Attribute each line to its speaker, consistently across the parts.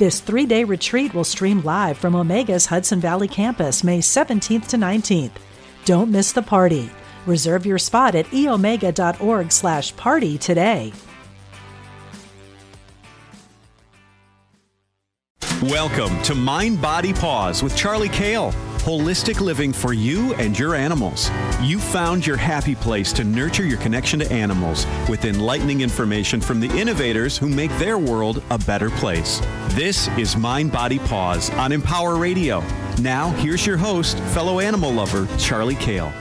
Speaker 1: This three day retreat will stream live from Omega's Hudson Valley campus May 17th to 19th. Don't miss the party. Reserve your spot at eomega.org slash party today.
Speaker 2: Welcome to Mind Body Paws with Charly Kayle. Holistic living for you and your animals. You found your happy place to nurture your connection to animals with enlightening information from the innovators who make their world a better place. This is Mind Body Paws on Empower Radio. Now, here's your host, fellow animal lover, Charly Kayle.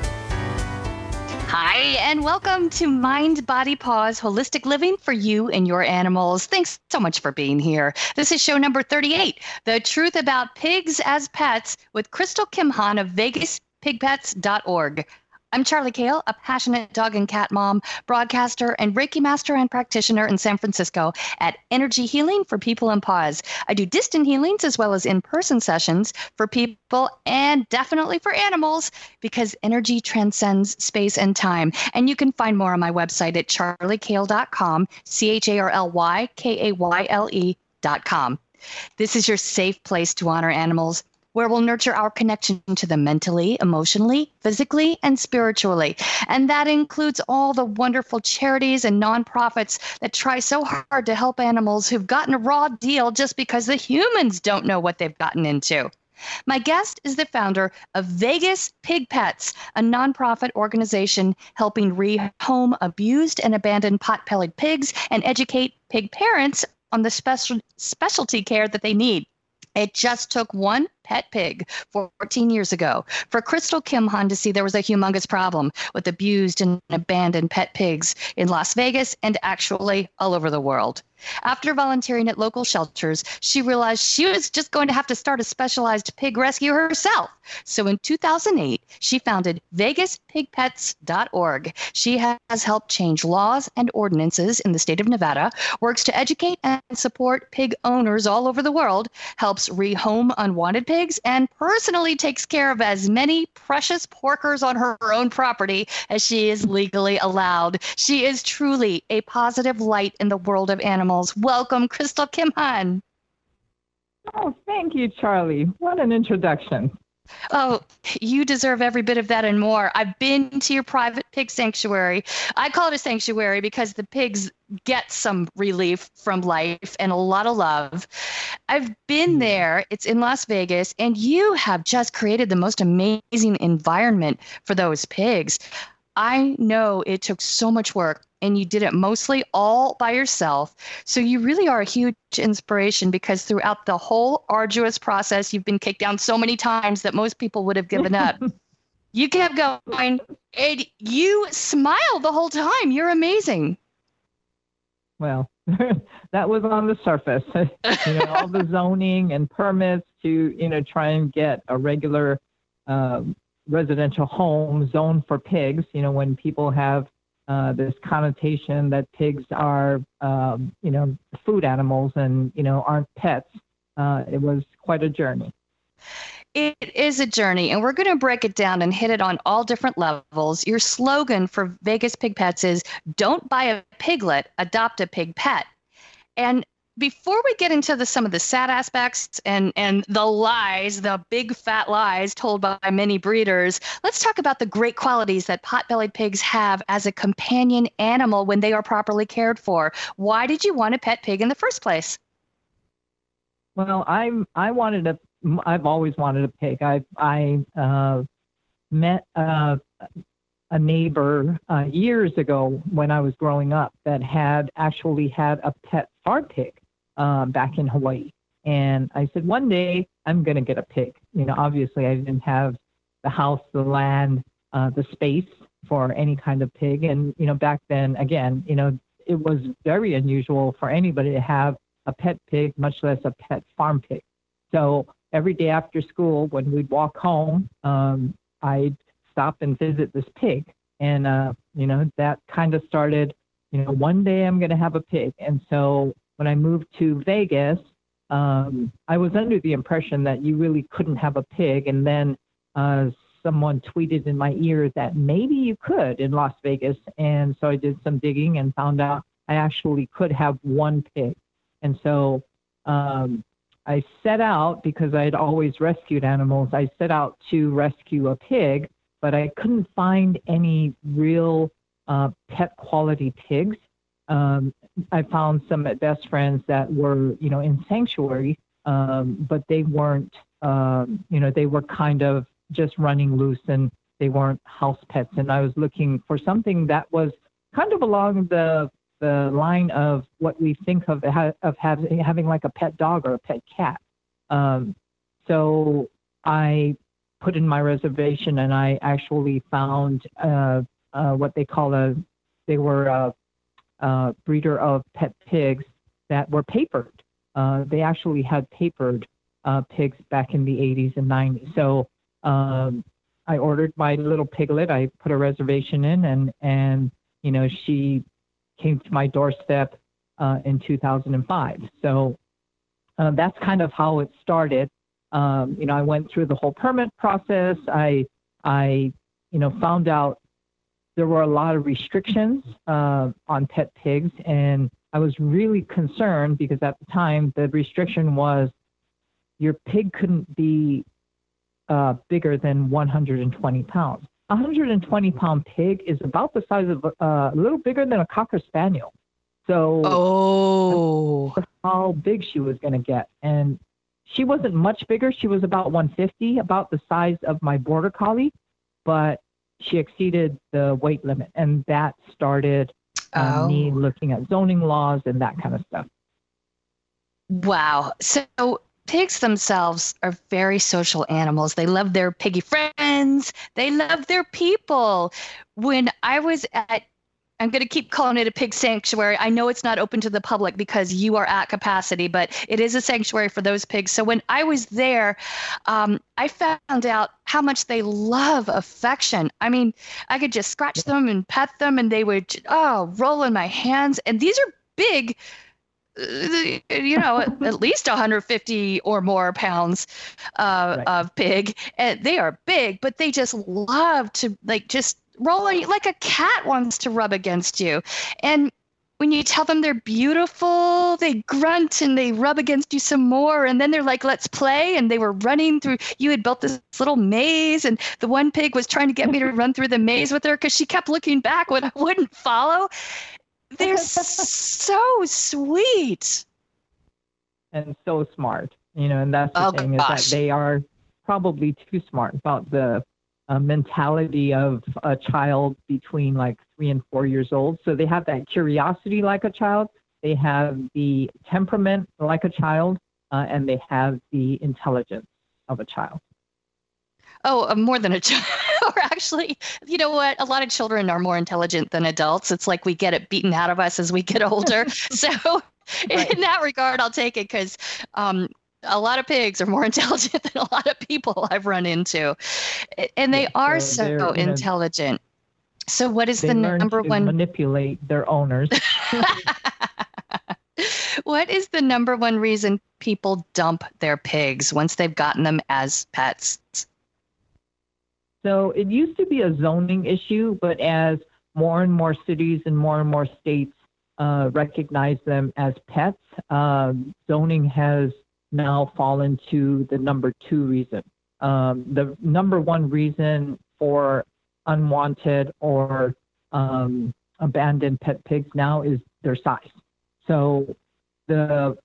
Speaker 3: Hi, and welcome to Mind Body Paws Holistic Living for You and Your Animals. Thanks so much for being here. This is show number 38 The Truth About Pigs as Pets with Crystal Kimhan of VegasPigPets.org. I'm Charly Kayle, a passionate dog and cat mom, broadcaster, and Reiki master and practitioner in San Francisco at Energy Healing for People in Paws. I do distant healings as well as in person sessions for people and definitely for animals because energy transcends space and time. And you can find more on my website at charlykayle.com, C H A R L Y K A Y L E.com. This is your safe place to honor animals where we'll nurture our connection to them mentally, emotionally, physically, and spiritually. And that includes all the wonderful charities and nonprofits that try so hard to help animals who've gotten a raw deal just because the humans don't know what they've gotten into. My guest is the founder of Vegas Pig Pets, a nonprofit organization helping rehome abused and abandoned pot-bellied pigs and educate pig parents on the special specialty care that they need. It just took one pet pig 14 years ago for Crystal Kimhan to see there was a humongous problem with abused and abandoned pet pigs in Las Vegas and actually all over the world. After volunteering at local shelters, she realized she was just going to have to start a specialized pig rescue herself. So in 2008, she founded VegasPigPets.org. She has helped change laws and ordinances in the state of Nevada, works to educate and support pig owners all over the world, helps rehome unwanted pigs and personally takes care of as many precious porkers on her own property as she is legally allowed. She is truly a positive light in the world of animals. Welcome, Crystal Kimhan.
Speaker 4: Oh, thank you, Charly. What an introduction.
Speaker 3: Oh, you deserve every bit of that and more. I've been to your private pig sanctuary. I call it a sanctuary because the pigs get some relief from life and a lot of love. I've been hmm. there. It's in Las Vegas, and you have just created the most amazing environment for those pigs. I know it took so much work and you did it mostly all by yourself. So you really are a huge inspiration because throughout the whole arduous process, you've been kicked down so many times that most people would have given up. you kept going and you smiled the whole time. You're amazing.
Speaker 4: Well, that was on the surface. you know, all the zoning and permits to, you know, try and get a regular uh, residential home zone for pigs. You know, when people have uh, this connotation that pigs are, um, you know, food animals and, you know, aren't pets. Uh, it was quite a journey.
Speaker 3: It is a journey, and we're going to break it down and hit it on all different levels. Your slogan for Vegas Pig Pets is Don't buy a piglet, adopt a pig pet. And before we get into the, some of the sad aspects and, and the lies, the big fat lies told by many breeders, let's talk about the great qualities that pot-bellied pigs have as a companion animal when they are properly cared for. Why did you want a pet pig in the first place?
Speaker 4: Well, I I wanted a I've always wanted a pig. I I uh, met uh, a neighbor uh, years ago when I was growing up that had actually had a pet farm pig um, back in Hawaii. And I said, one day I'm going to get a pig. You know, obviously I didn't have the house, the land, uh, the space for any kind of pig. And, you know, back then, again, you know, it was very unusual for anybody to have a pet pig, much less a pet farm pig. So every day after school, when we'd walk home, um, I'd stop and visit this pig. And, uh, you know, that kind of started, you know, one day I'm going to have a pig. And so when I moved to Vegas, um, I was under the impression that you really couldn't have a pig. And then uh, someone tweeted in my ear that maybe you could in Las Vegas. And so I did some digging and found out I actually could have one pig. And so um, I set out because I had always rescued animals. I set out to rescue a pig, but I couldn't find any real uh, pet quality pigs. Um, I found some Best Friends that were, you know, in sanctuary, um, but they weren't, um, you know, they were kind of just running loose and they weren't house pets. And I was looking for something that was kind of along the the line of what we think of of having having like a pet dog or a pet cat. Um, so I put in my reservation and I actually found uh, uh, what they call a they were a, a, breeder of pet pigs that were papered. Uh, they actually had papered uh, pigs back in the 80s and 90s. So um, I ordered my little piglet. I put a reservation in, and and you know she came to my doorstep uh, in 2005. So uh, that's kind of how it started. Um, you know, I went through the whole permit process. I, I, you know, found out there were a lot of restrictions uh, on pet pigs, and I was really concerned because at the time the restriction was your pig couldn't be uh, bigger than 120 pounds. 120 pound pig is about the size of uh, a little bigger than a cocker spaniel. So,
Speaker 3: oh,
Speaker 4: how big she was going to get, and she wasn't much bigger. She was about 150, about the size of my border collie, but she exceeded the weight limit, and that started uh, oh. me looking at zoning laws and that kind of stuff.
Speaker 3: Wow. So pigs themselves are very social animals. They love their piggy friends, they love their people. When I was at I'm going to keep calling it a pig sanctuary. I know it's not open to the public because you are at capacity, but it is a sanctuary for those pigs. So when I was there, um, I found out how much they love affection. I mean, I could just scratch them and pet them, and they would, oh, roll in my hands. And these are big you know, at least 150 or more pounds uh, right. of pig. And they are big, but they just love to like just roll on you like a cat wants to rub against you. And when you tell them they're beautiful, they grunt and they rub against you some more. And then they're like, let's play. And they were running through, you had built this little maze. And the one pig was trying to get me to run through the maze with her because she kept looking back when I wouldn't follow. They're so sweet
Speaker 4: and so smart. You know, and that's the oh, thing gosh. is that they are probably too smart about the uh, mentality of a child between like three and four years old. So they have that curiosity like a child. They have the temperament like a child, uh, and they have the intelligence of a child.
Speaker 3: Oh, uh, more than a child. or actually, you know what? A lot of children are more intelligent than adults. It's like we get it beaten out of us as we get older. so, right. in that regard, I'll take it because um, a lot of pigs are more intelligent than a lot of people I've run into, and they are so, so intelligent. so, what is the number one?
Speaker 4: Manipulate their owners.
Speaker 3: what is the number one reason people dump their pigs once they've gotten them as pets?
Speaker 4: So it used to be a zoning issue, but as more and more cities and more and more states uh, recognize them as pets, um, zoning has now fall into the number two reason. Um, the number one reason for unwanted or um, abandoned pet pigs now is their size. So the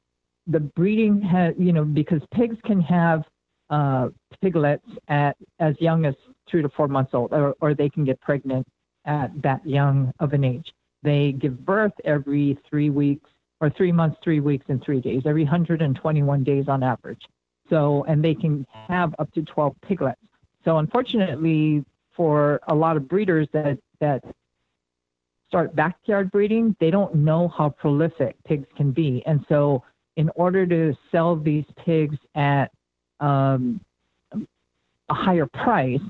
Speaker 4: the breeding has, you know, because pigs can have uh, piglets at as young as three to four months old, or, or they can get pregnant at that young of an age. They give birth every three weeks, or three months, three weeks, and three days, every 121 days on average. So, and they can have up to 12 piglets. So, unfortunately, for a lot of breeders that that start backyard breeding, they don't know how prolific pigs can be, and so in order to sell these pigs at um, a higher price,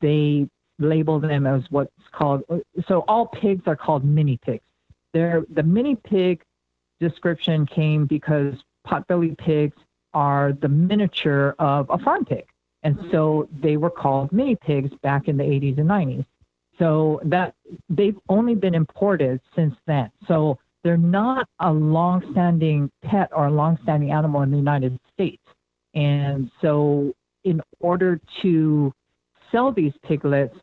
Speaker 4: they label them as what's called. So all pigs are called mini pigs. They're, the mini pig description came because potbelly pigs are the miniature of a farm pig. And so they were called mini pigs back in the 80s and 90s. So that they've only been imported since then. So they're not a long-standing pet or a long-standing animal in the United States. And so in order to sell these piglets,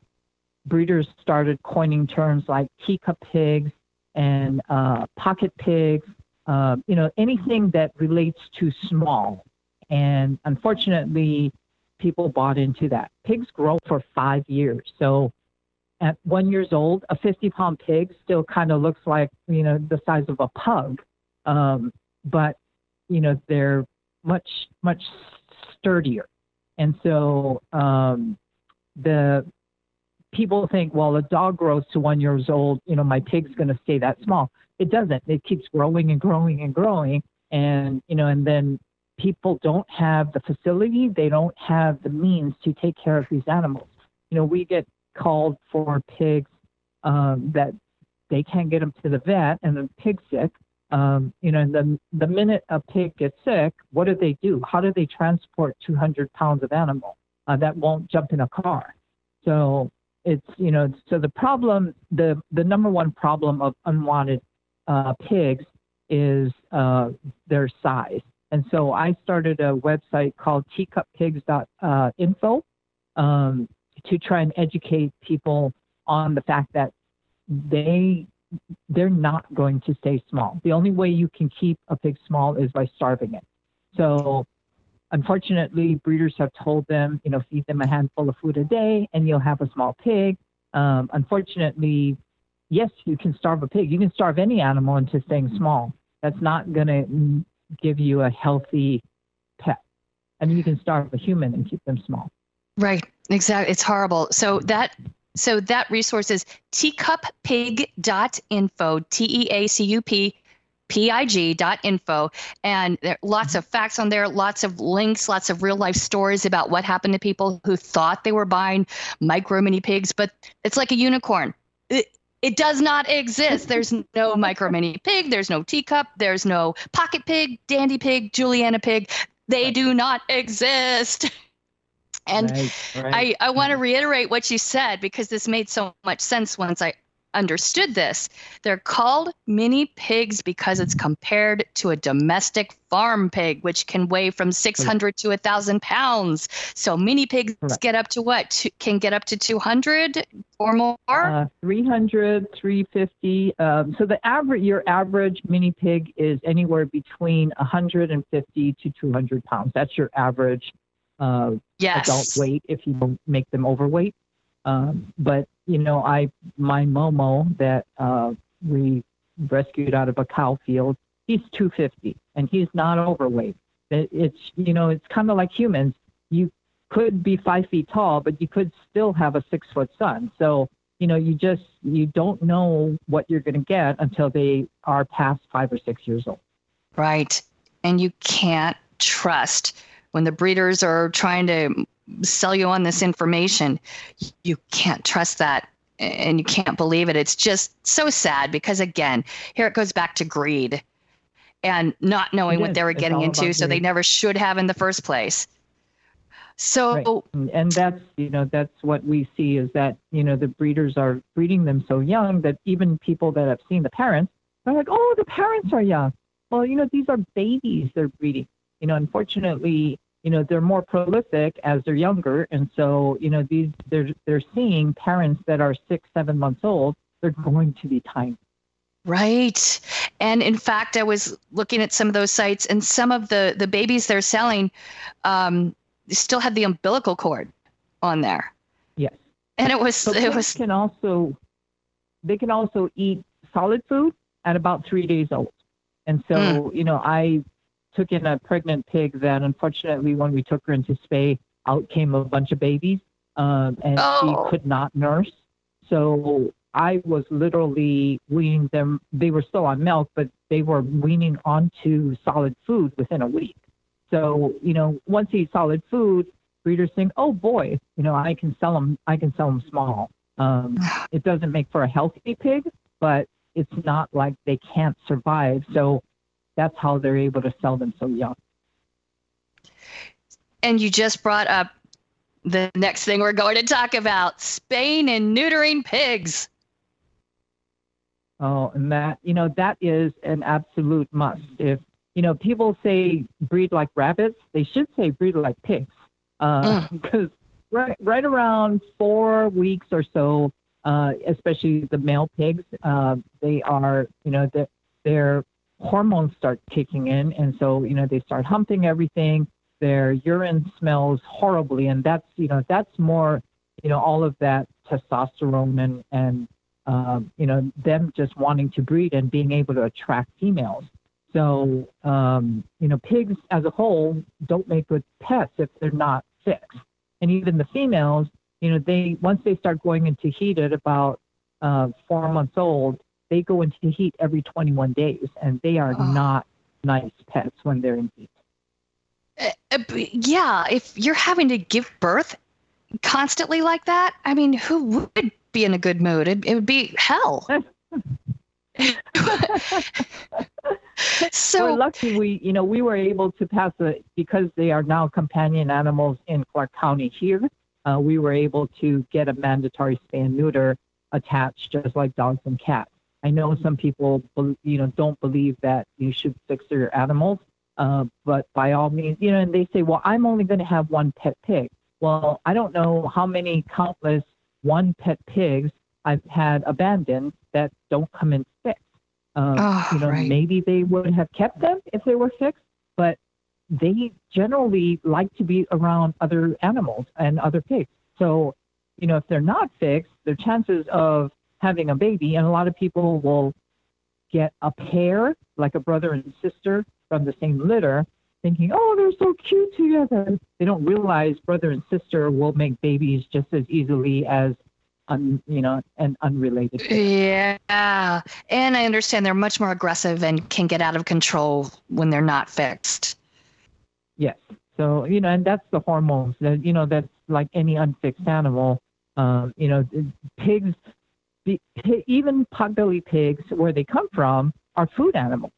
Speaker 4: breeders started coining terms like teacup pigs and uh, pocket pigs, uh, you know, anything that relates to small. And unfortunately, people bought into that. Pigs grow for five years. So at one years old, a 50 pound pig still kind of looks like, you know, the size of a pug. Um, but, you know, they're much, much sturdier. And so um, the people think, well, a dog grows to one years old, you know, my pig's going to stay that small. It doesn't. It keeps growing and growing and growing. And, you know, and then people don't have the facility, they don't have the means to take care of these animals. You know, we get called for pigs um, that they can't get them to the vet and the pig's sick. Um, you know, the, the minute a pig gets sick, what do they do? How do they transport 200 pounds of animal uh, that won't jump in a car? So it's, you know, so the problem, the, the number one problem of unwanted uh, pigs is uh, their size. And so I started a website called teacuppigs.info um, to try and educate people on the fact that they they're not going to stay small. The only way you can keep a pig small is by starving it. So unfortunately, breeders have told them, you know, feed them a handful of food a day and you'll have a small pig. Um, unfortunately, yes, you can starve a pig. You can starve any animal into staying small. That's not going to give you a healthy pet. I mean, you can starve a human and keep them small.
Speaker 3: Right. Exactly. It's horrible. So that so that resource is teacuppig.info, T E A C U P pig.info and there are lots of facts on there lots of links lots of real life stories about what happened to people who thought they were buying micro mini pigs but it's like a unicorn. It, it does not exist. There's no micro mini pig there's no teacup there's no pocket pig dandy pig juliana pig. They do not exist. And right, right. I, I want to reiterate what you said because this made so much sense once I understood this. They're called mini pigs because it's compared to a domestic farm pig, which can weigh from 600 to 1,000 pounds. So mini pigs Correct. get up to what? can get up to 200 or more? Uh,
Speaker 4: 300, 350. Um, so the average, your average mini pig is anywhere between 150 to 200 pounds. That's your average uh, yes. adult weight if you make them overweight. Um, but you know, I my Momo that uh, we rescued out of a cow field, he's 250 and he's not overweight. it's you know, it's kind of like humans. You could be five feet tall, but you could still have a six foot son. So you know, you just you don't know what you're going to get until they are past five or six years old.
Speaker 3: Right, and you can't trust when the breeders are trying to sell you on this information, you can't trust that and you can't believe it. It's just so sad because, again, here it goes back to greed and not knowing what they were getting into, so they never should have in the first place. So,
Speaker 4: right. and that's you know that's what we see is that you know the breeders are breeding them so young that even people that have seen the parents are like, oh, the parents are young. Well, you know these are babies they're breeding you know, unfortunately, you know, they're more prolific as they're younger, and so you know, these they're they're seeing parents that are six, seven months old. They're going to be tiny.
Speaker 3: Right. And in fact, I was looking at some of those sites, and some of the the babies they're selling um, still had the umbilical cord on there.
Speaker 4: Yes.
Speaker 3: And it was so it was
Speaker 4: can also they can also eat solid food at about three days old. And so, mm. you know, I took in a pregnant pig that unfortunately, when we took her into spay, out came a bunch of babies, um, and oh. she could not nurse. So I was literally weaning them. They were still on milk, but they were weaning onto solid food within a week. So, you know, once they eat solid food, breeders think, oh boy, you know, I can sell them, I can sell them small. Um, it doesn't make for a healthy pig, but it's not like they can't survive. So that's how they're able to sell them so young.
Speaker 3: And you just brought up the next thing we're going to talk about spaying and neutering pigs.
Speaker 4: Oh, and that, you know, that is an absolute must. If, you know, people say breed like rabbits, they should say breed like pigs. Uh. Because right, right around four weeks or so, uh, especially the male pigs, uh, they are, you know, the, their hormones start kicking in. And so, you know, they start humping everything. Their urine smells horribly. And that's, you know, that's more, you know, all of that testosterone and, and um, you know, them just wanting to breed and being able to attract females. So, um, you know, pigs as a whole don't make good pets if they're not fixed. And even the females, you know, they once they start going into heat at about uh, four months old, they go into heat every 21 days, and they are oh. not nice pets when they're in heat.
Speaker 3: Uh, uh yeah, if you're having to give birth constantly like that, I mean, who would be in a good mood? It, it would be hell. so
Speaker 4: we're lucky we you know we were able to pass a because they are now companion animals in Clark County here. Uh, we were able to get a mandatory spay and neuter attached, just like dogs and cats. I know some people, you know, don't believe that you should fix your animals, uh, but by all means, you know, and they say, well, I'm only going to have one pet pig. Well, I don't know how many countless one pet pigs I've had abandoned that don't come in fixed. Um, oh, you know, right. maybe they would have kept them if they were fixed, but they generally like to be around other animals and other pigs. So, you know, if they're not fixed, their chances of having a baby, and a lot of people will get a pair, like a brother and sister from the same litter, thinking, oh, they're so cute together. They don't realize brother and sister will make babies just as easily as un, you know, and unrelated.
Speaker 3: Yeah. And I understand they're much more aggressive and can get out of control when they're not fixed.
Speaker 4: Yes. So, you know, and that's the hormones that, you know, that's like any unfixed animal. Um, you know, pigs, even potbelly pigs, where they come from, are food animals.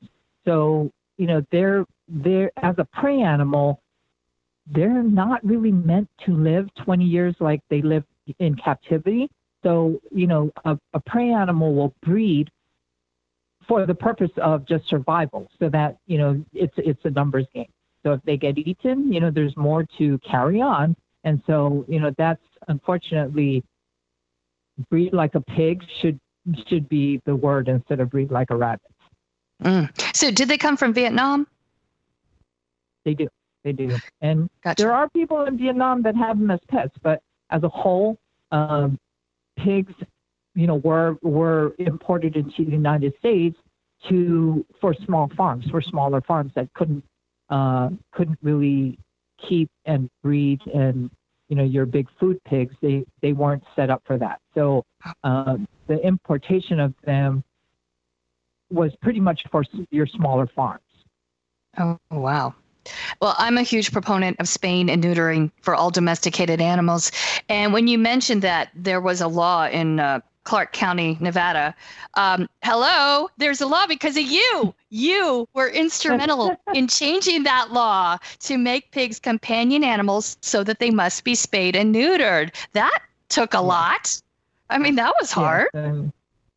Speaker 4: So, you know, they're, they're, as a prey animal, they're not really meant to live 20 years like they live in captivity. So, you know, a, a prey animal will breed for the purpose of just survival, so that you know it's it's a numbers game. So if they get eaten, you know, there's more to carry on, and so you know that's unfortunately breed like a pig should should be the word instead of breed like a rabbit.
Speaker 3: Mm. So did they come from Vietnam?
Speaker 4: They do. They do. And gotcha. there are people in Vietnam that have them as pets, but as a whole, um, pigs, you know, were were imported into the United States to for small farms, for smaller farms that couldn't uh, couldn't really keep and breed and you know your big food pigs. They they weren't set up for that. So uh, the importation of them was pretty much for your smaller farms.
Speaker 3: Oh wow. Well, I'm a huge proponent of spaying and neutering for all domesticated animals. And when you mentioned that there was a law in uh, Clark County, Nevada, um, hello, there's a law because of you. You were instrumental in changing that law to make pigs companion animals so that they must be spayed and neutered. That took a lot. I mean, that was hard. Yes,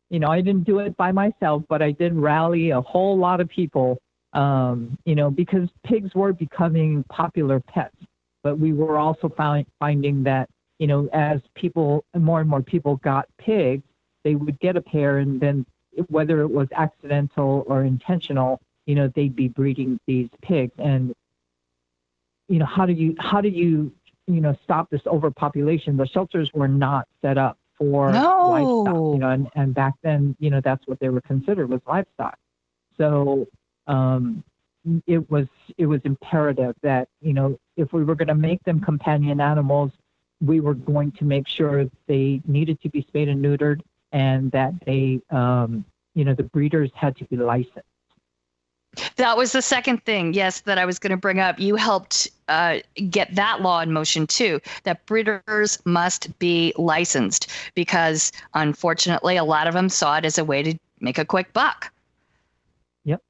Speaker 4: you know, I didn't do it by myself, but I did rally a whole lot of people um, you know, because pigs were becoming popular pets. But we were also find, finding that, you know, as people, more and more people got pigs, they would get a pair, and then whether it was accidental or intentional, you know, they'd be breeding these pigs. And, you know, how do you, how do you, you know, stop this overpopulation? The shelters were not set up for
Speaker 3: no.
Speaker 4: livestock, you know, and, and back then, you know, that's what they were considered was livestock. So um, it was it was imperative that you know if we were going to make them companion animals, we were going to make sure they needed to be spayed and neutered, and that they, um, you know, the breeders had to be licensed.
Speaker 3: That was the second thing, yes, that I was going to bring up. You helped uh, get that law in motion too, that breeders must be licensed because unfortunately, a lot of them saw it as a way to make a quick buck.
Speaker 4: Yep,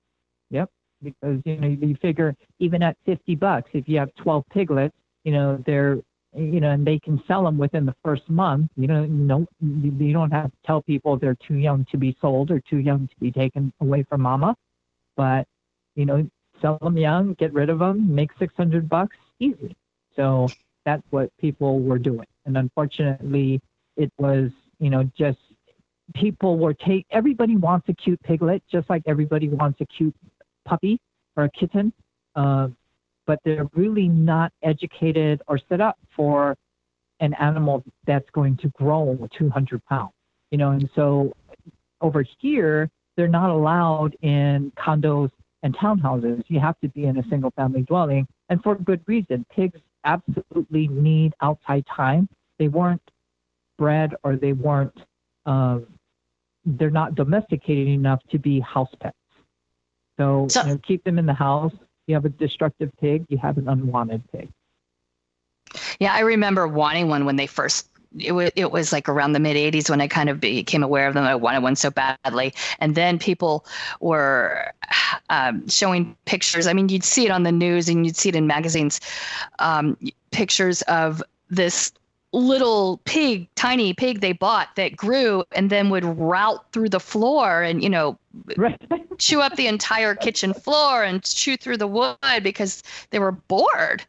Speaker 4: yep. Because you know you figure even at fifty bucks, if you have twelve piglets, you know they're you know, and they can sell them within the first month. You know, no, you don't have to tell people they're too young to be sold or too young to be taken away from mama. But you know, sell them young, get rid of them, make 600 bucks easy. So that's what people were doing. And unfortunately, it was, you know, just people were take everybody wants a cute piglet, just like everybody wants a cute puppy or a kitten. Uh, but they're really not educated or set up for an animal that's going to grow 200 pounds. You know, and so over here, they're not allowed in condos and townhouses. You have to be in a single family dwelling, and for good reason. Pigs absolutely need outside time. They weren't bred or they weren't, uh, they're not domesticated enough to be house pets. So, so you know, keep them in the house. You have a destructive pig, you have an unwanted pig.
Speaker 3: Yeah, I remember wanting one when they first it was it was like around the mid 80s when I kind of became aware of them. I wanted one so badly, and then people were um, showing pictures. I mean, you'd see it on the news and you'd see it in magazines, um, pictures of this little pig, tiny pig they bought that grew and then would route through the floor and you know right. chew up the entire kitchen floor and chew through the wood because they were bored.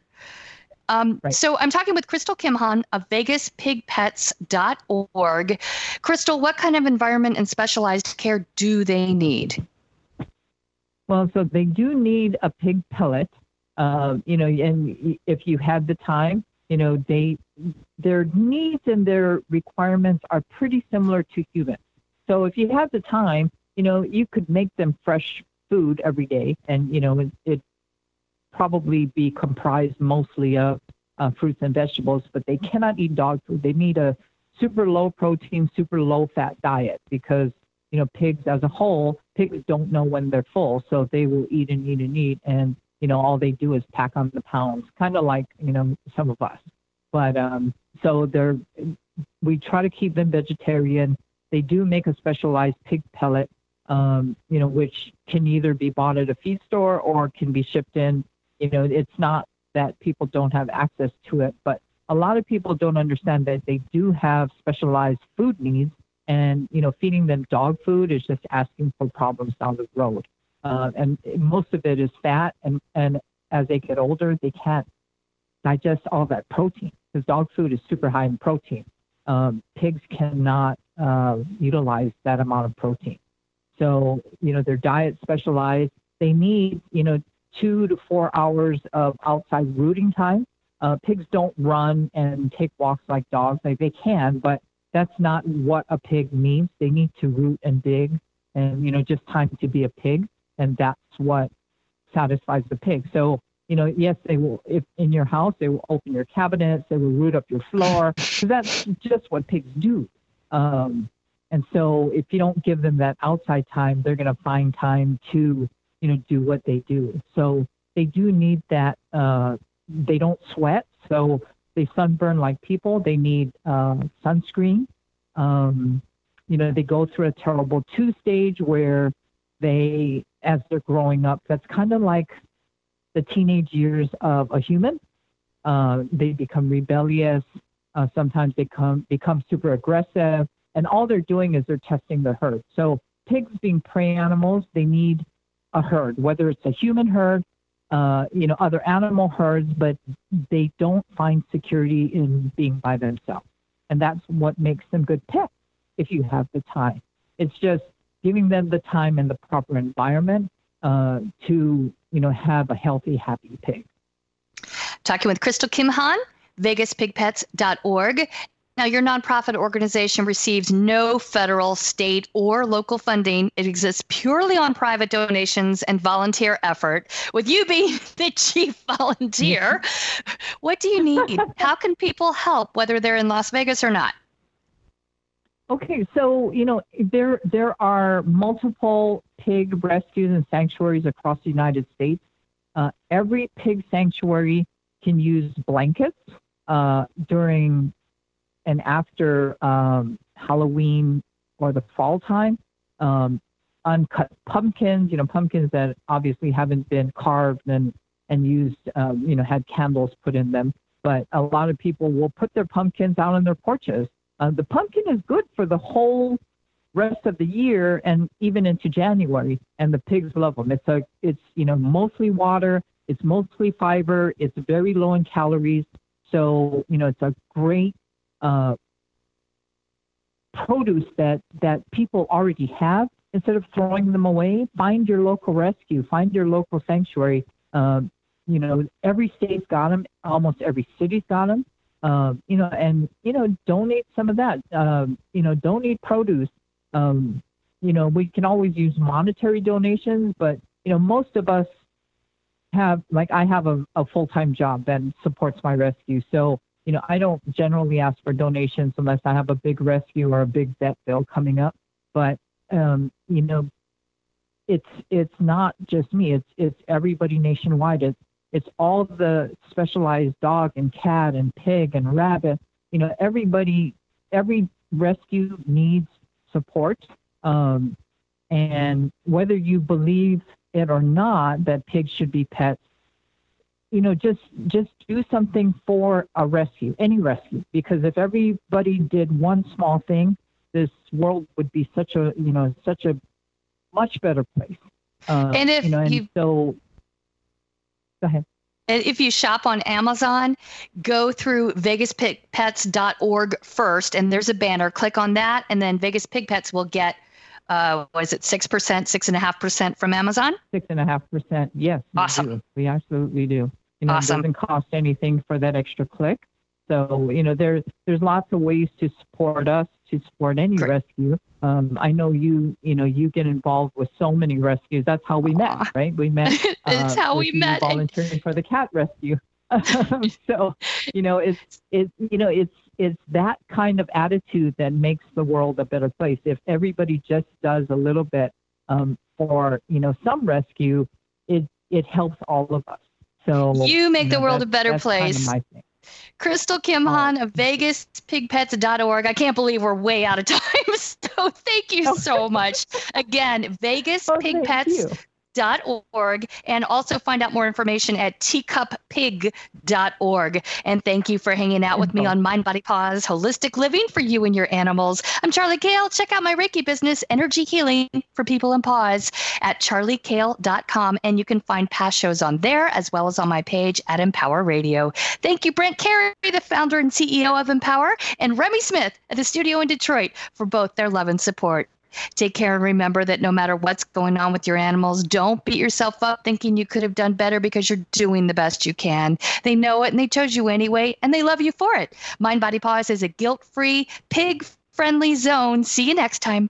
Speaker 3: Um, right. So I'm talking with Crystal Kimhan of VegasPigPets.org. Crystal, what kind of environment and specialized care do they need?
Speaker 4: Well, so they do need a pig pellet. Uh, you know, and if you had the time, you know, they their needs and their requirements are pretty similar to humans. So if you have the time, you know, you could make them fresh food every day, and you know, it, it probably be comprised mostly of uh, fruits and vegetables, but they cannot eat dog food. They need a super low protein, super low fat diet because, you know, pigs as a whole, pigs don't know when they're full. So they will eat and eat and eat. And, you know, all they do is pack on the pounds, kind of like, you know, some of us. But um, so they're, we try to keep them vegetarian. They do make a specialized pig pellet, um, you know, which can either be bought at a feed store or can be shipped in you know, it's not that people don't have access to it, but a lot of people don't understand that they do have specialized food needs, and you know, feeding them dog food is just asking for problems down the road. Uh, and most of it is fat, and and as they get older, they can't digest all that protein because dog food is super high in protein. Um, pigs cannot uh, utilize that amount of protein. So, you know, their diet specialized. They need, you know, two to four hours of outside rooting time. Uh, pigs don't run and take walks like dogs. Like they can, but that's not what a pig needs. They need to root and dig, and you know, just time to be a pig, and that's what satisfies the pig. So you know, yes, they will. If in your house, they will open your cabinets, they will root up your floor, because that's just what pigs do. Um, and so, if you don't give them that outside time, they're going to find time to you know, do what they do. So they do need that. Uh, they don't sweat, so they sunburn like people. They need uh, sunscreen. Um, you know, they go through a terrible two stage where they, as they're growing up, that's kind of like the teenage years of a human. Uh, they become rebellious. Uh, sometimes they come become super aggressive, and all they're doing is they're testing the herd. So pigs, being prey animals, they need a herd, whether it's a human herd, uh, you know, other animal herds, but they don't find security in being by themselves. And that's what makes them good pets if you have the time. It's just giving them the time and the proper environment uh, to, you know, have a healthy, happy pig.
Speaker 3: Talking with Crystal Kimhan, VegasPigPets.org. Now, your nonprofit organization receives no federal, state, or local funding. It exists purely on private donations and volunteer effort. With you being the chief volunteer, what do you need? How can people help, whether they're in Las Vegas or not?
Speaker 4: Okay, so you know there there are multiple pig rescues and sanctuaries across the United States. Uh, every pig sanctuary can use blankets uh, during and after um, Halloween or the fall time. Um, uncut pumpkins, you know, pumpkins that obviously haven't been carved and and used, um, you know, had candles put in them. But a lot of people will put their pumpkins out on their porches. Uh, the pumpkin is good for the whole rest of the year and even into January. And the pigs love them. It's a, it's you know, mostly water. It's mostly fiber. It's very low in calories. So you know, it's a great uh, produce that that people already have. Instead of throwing them away, find your local rescue, find your local sanctuary. Um, you know, every state's got them. Almost every city's got them. Um, you know, and you know, donate some of that. Um, you know, donate produce. Um, you know, we can always use monetary donations, but you know, most of us have like I have a, a full time job that supports my rescue. So, you know, I don't generally ask for donations unless I have a big rescue or a big vet bill coming up. But um, you know, it's it's not just me. It's it's everybody nationwide. It's it's all the specialized dog and cat and pig and rabbit. You know, everybody, every rescue needs support. Um, and whether you believe it or not that pigs should be pets, you know, just just do something for a rescue, any rescue. Because if everybody did one small thing, this world would be such a you know such a much better place.
Speaker 3: Uh, and if
Speaker 4: you know, and
Speaker 3: you
Speaker 4: so Go ahead.
Speaker 3: If you shop on Amazon, go through vegaspigpets.org first, and there's a banner. Click on that, and then Vegas Pig Pets will get, uh, was it six percent, six and a half percent from Amazon?
Speaker 4: Six and a half percent. Yes.
Speaker 3: Awesome.
Speaker 4: We, we absolutely do. You know,
Speaker 3: awesome.
Speaker 4: It doesn't cost anything for that extra click. So you know, there's there's lots of ways to support us to support any Great. rescue. Um, I know you, you know, you get involved with so many rescues. That's how we met, right? We met.
Speaker 3: it's uh, how we met.
Speaker 4: Volunteering for the cat rescue. so, you know, it's it's you know it's it's that kind of attitude that makes the world a better place. If everybody just does a little bit um, for you know some rescue, it it helps all of us. So
Speaker 3: you make
Speaker 4: you
Speaker 3: the
Speaker 4: know,
Speaker 3: world a better place.
Speaker 4: Kind of
Speaker 3: Crystal Kim oh. Han of VegasPigPets.org. I can't believe we're way out of time. So thank you oh. so much. Again, Vegas
Speaker 4: oh,
Speaker 3: Pig Pets org and also find out more information at teacuppig.org. And thank you for hanging out with me on Mind Body Paws Holistic Living for you and your animals. I'm Charly Kayle. Check out my Reiki business, Energy Healing for People and Paws, at charlykayle.com. And you can find past shows on there as well as on my page at Empower Radio. Thank you, Brent Carey, the founder and CEO of Empower, and Remy Smith at the studio in Detroit for both their love and support. Take care and remember that no matter what's going on with your animals, don't beat yourself up thinking you could have done better because you're doing the best you can. They know it and they chose you anyway, and they love you for it. Mind Body Paws is a guilt free, pig friendly zone. See you next time.